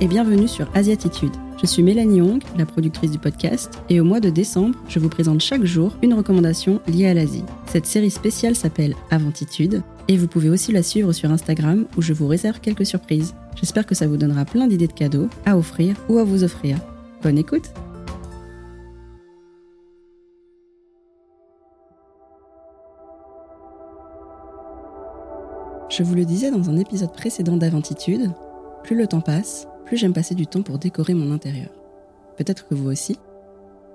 et bienvenue sur Asiatitude. Je suis Mélanie Hong, la productrice du podcast, et au mois de décembre, je vous présente chaque jour une recommandation liée à l'Asie. Cette série spéciale s'appelle Aventitude, et vous pouvez aussi la suivre sur Instagram où je vous réserve quelques surprises. J'espère que ça vous donnera plein d'idées de cadeaux à offrir ou à vous offrir. Bonne écoute Je vous le disais dans un épisode précédent d'Aventitude, plus le temps passe, plus j'aime passer du temps pour décorer mon intérieur. Peut-être que vous aussi.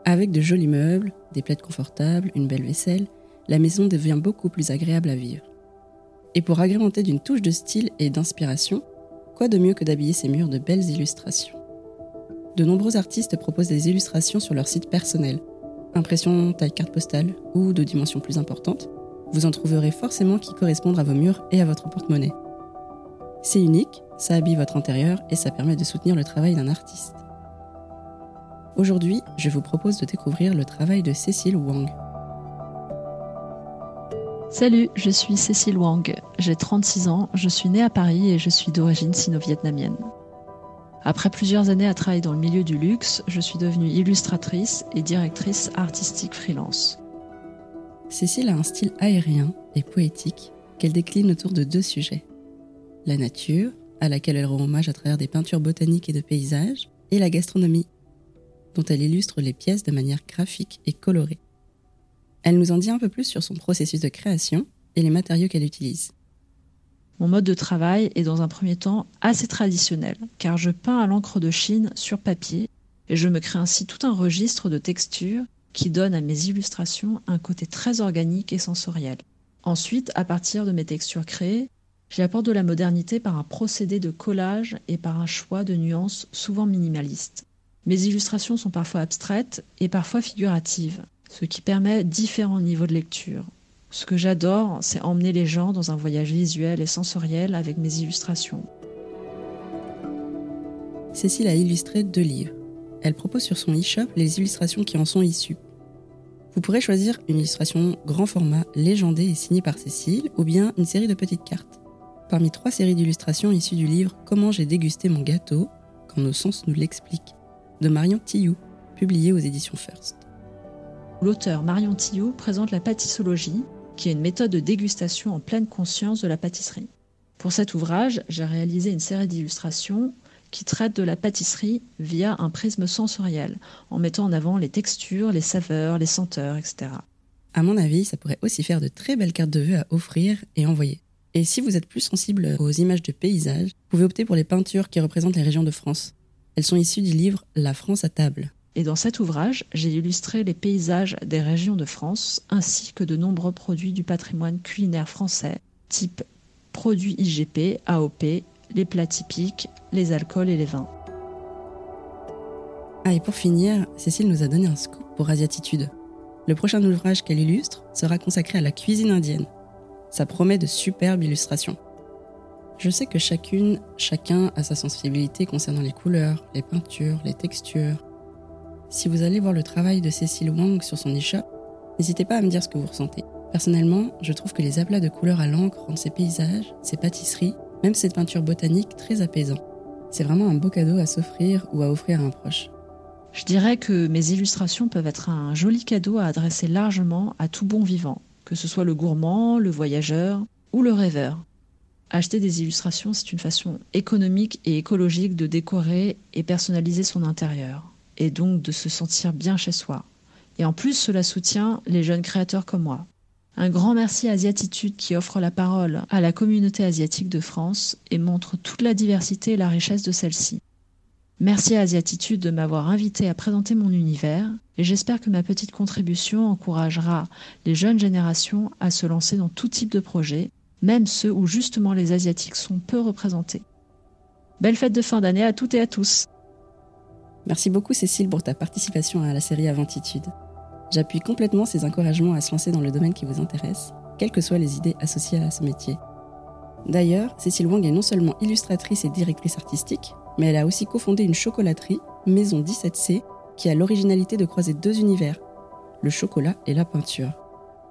Avec de jolis meubles, des plaides confortables, une belle vaisselle, la maison devient beaucoup plus agréable à vivre. Et pour agrémenter d'une touche de style et d'inspiration, quoi de mieux que d'habiller ces murs de belles illustrations? De nombreux artistes proposent des illustrations sur leur site personnel, impressions taille carte postale ou de dimensions plus importantes, vous en trouverez forcément qui correspondent à vos murs et à votre porte-monnaie. C'est unique, ça habille votre intérieur et ça permet de soutenir le travail d'un artiste. Aujourd'hui, je vous propose de découvrir le travail de Cécile Wang. Salut, je suis Cécile Wang. J'ai 36 ans, je suis née à Paris et je suis d'origine sino-vietnamienne. Après plusieurs années à travailler dans le milieu du luxe, je suis devenue illustratrice et directrice artistique freelance. Cécile a un style aérien et poétique qu'elle décline autour de deux sujets. La nature, à laquelle elle rend hommage à travers des peintures botaniques et de paysages, et la gastronomie, dont elle illustre les pièces de manière graphique et colorée. Elle nous en dit un peu plus sur son processus de création et les matériaux qu'elle utilise. Mon mode de travail est dans un premier temps assez traditionnel, car je peins à l'encre de Chine sur papier et je me crée ainsi tout un registre de textures qui donne à mes illustrations un côté très organique et sensoriel. Ensuite, à partir de mes textures créées, j'y apporte de la modernité par un procédé de collage et par un choix de nuances souvent minimalistes. Mes illustrations sont parfois abstraites et parfois figuratives, ce qui permet différents niveaux de lecture. Ce que j'adore, c'est emmener les gens dans un voyage visuel et sensoriel avec mes illustrations. Cécile a illustré deux livres, elle propose sur son e-shop les illustrations qui en sont issues. Vous pourrez choisir une illustration grand format légendée et signée par Cécile ou bien une série de petites cartes. Parmi trois séries d'illustrations issues du livre Comment j'ai dégusté mon gâteau, quand nos sens nous l'expliquent, de Marion Tillou, publié aux éditions First. L'auteur Marion Tillou présente la pâtissologie, qui est une méthode de dégustation en pleine conscience de la pâtisserie. Pour cet ouvrage, j'ai réalisé une série d'illustrations qui traite de la pâtisserie via un prisme sensoriel, en mettant en avant les textures, les saveurs, les senteurs, etc. À mon avis, ça pourrait aussi faire de très belles cartes de vœux à offrir et envoyer. Et si vous êtes plus sensible aux images de paysages, vous pouvez opter pour les peintures qui représentent les régions de France. Elles sont issues du livre La France à table. Et dans cet ouvrage, j'ai illustré les paysages des régions de France ainsi que de nombreux produits du patrimoine culinaire français, type produits IGP, AOP, les plats typiques, les alcools et les vins. Ah, et pour finir, Cécile nous a donné un scoop pour Asiatitude. Le prochain ouvrage qu'elle illustre sera consacré à la cuisine indienne. Ça promet de superbes illustrations. Je sais que chacune, chacun a sa sensibilité concernant les couleurs, les peintures, les textures. Si vous allez voir le travail de Cécile Wang sur son e-shop, n'hésitez pas à me dire ce que vous ressentez. Personnellement, je trouve que les aplats de couleurs à l'encre rendent ces paysages, ces pâtisseries même cette peinture botanique très apaisant. C'est vraiment un beau cadeau à s'offrir ou à offrir à un proche. Je dirais que mes illustrations peuvent être un joli cadeau à adresser largement à tout bon vivant, que ce soit le gourmand, le voyageur ou le rêveur. Acheter des illustrations, c'est une façon économique et écologique de décorer et personnaliser son intérieur, et donc de se sentir bien chez soi. Et en plus, cela soutient les jeunes créateurs comme moi. Un grand merci à Asiatitude qui offre la parole à la communauté asiatique de France et montre toute la diversité et la richesse de celle-ci. Merci à Asiatitude de m'avoir invité à présenter mon univers et j'espère que ma petite contribution encouragera les jeunes générations à se lancer dans tout type de projet, même ceux où justement les Asiatiques sont peu représentés. Belle fête de fin d'année à toutes et à tous. Merci beaucoup Cécile pour ta participation à la série Aventitude. J'appuie complètement ces encouragements à se lancer dans le domaine qui vous intéresse, quelles que soient les idées associées à ce métier. D'ailleurs, Cécile Wang est non seulement illustratrice et directrice artistique, mais elle a aussi cofondé une chocolaterie, Maison 17C, qui a l'originalité de croiser deux univers, le chocolat et la peinture.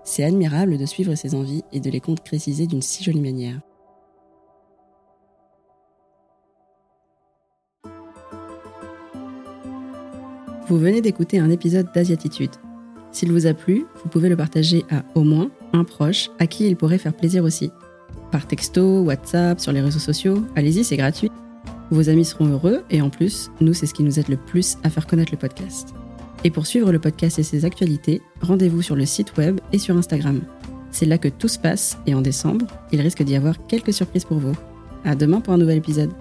C'est admirable de suivre ses envies et de les concrétiser d'une si jolie manière. Vous venez d'écouter un épisode d'Asiatitude. S'il vous a plu, vous pouvez le partager à au moins un proche à qui il pourrait faire plaisir aussi. Par texto, WhatsApp, sur les réseaux sociaux, allez-y, c'est gratuit. Vos amis seront heureux et en plus, nous, c'est ce qui nous aide le plus à faire connaître le podcast. Et pour suivre le podcast et ses actualités, rendez-vous sur le site web et sur Instagram. C'est là que tout se passe et en décembre, il risque d'y avoir quelques surprises pour vous. À demain pour un nouvel épisode.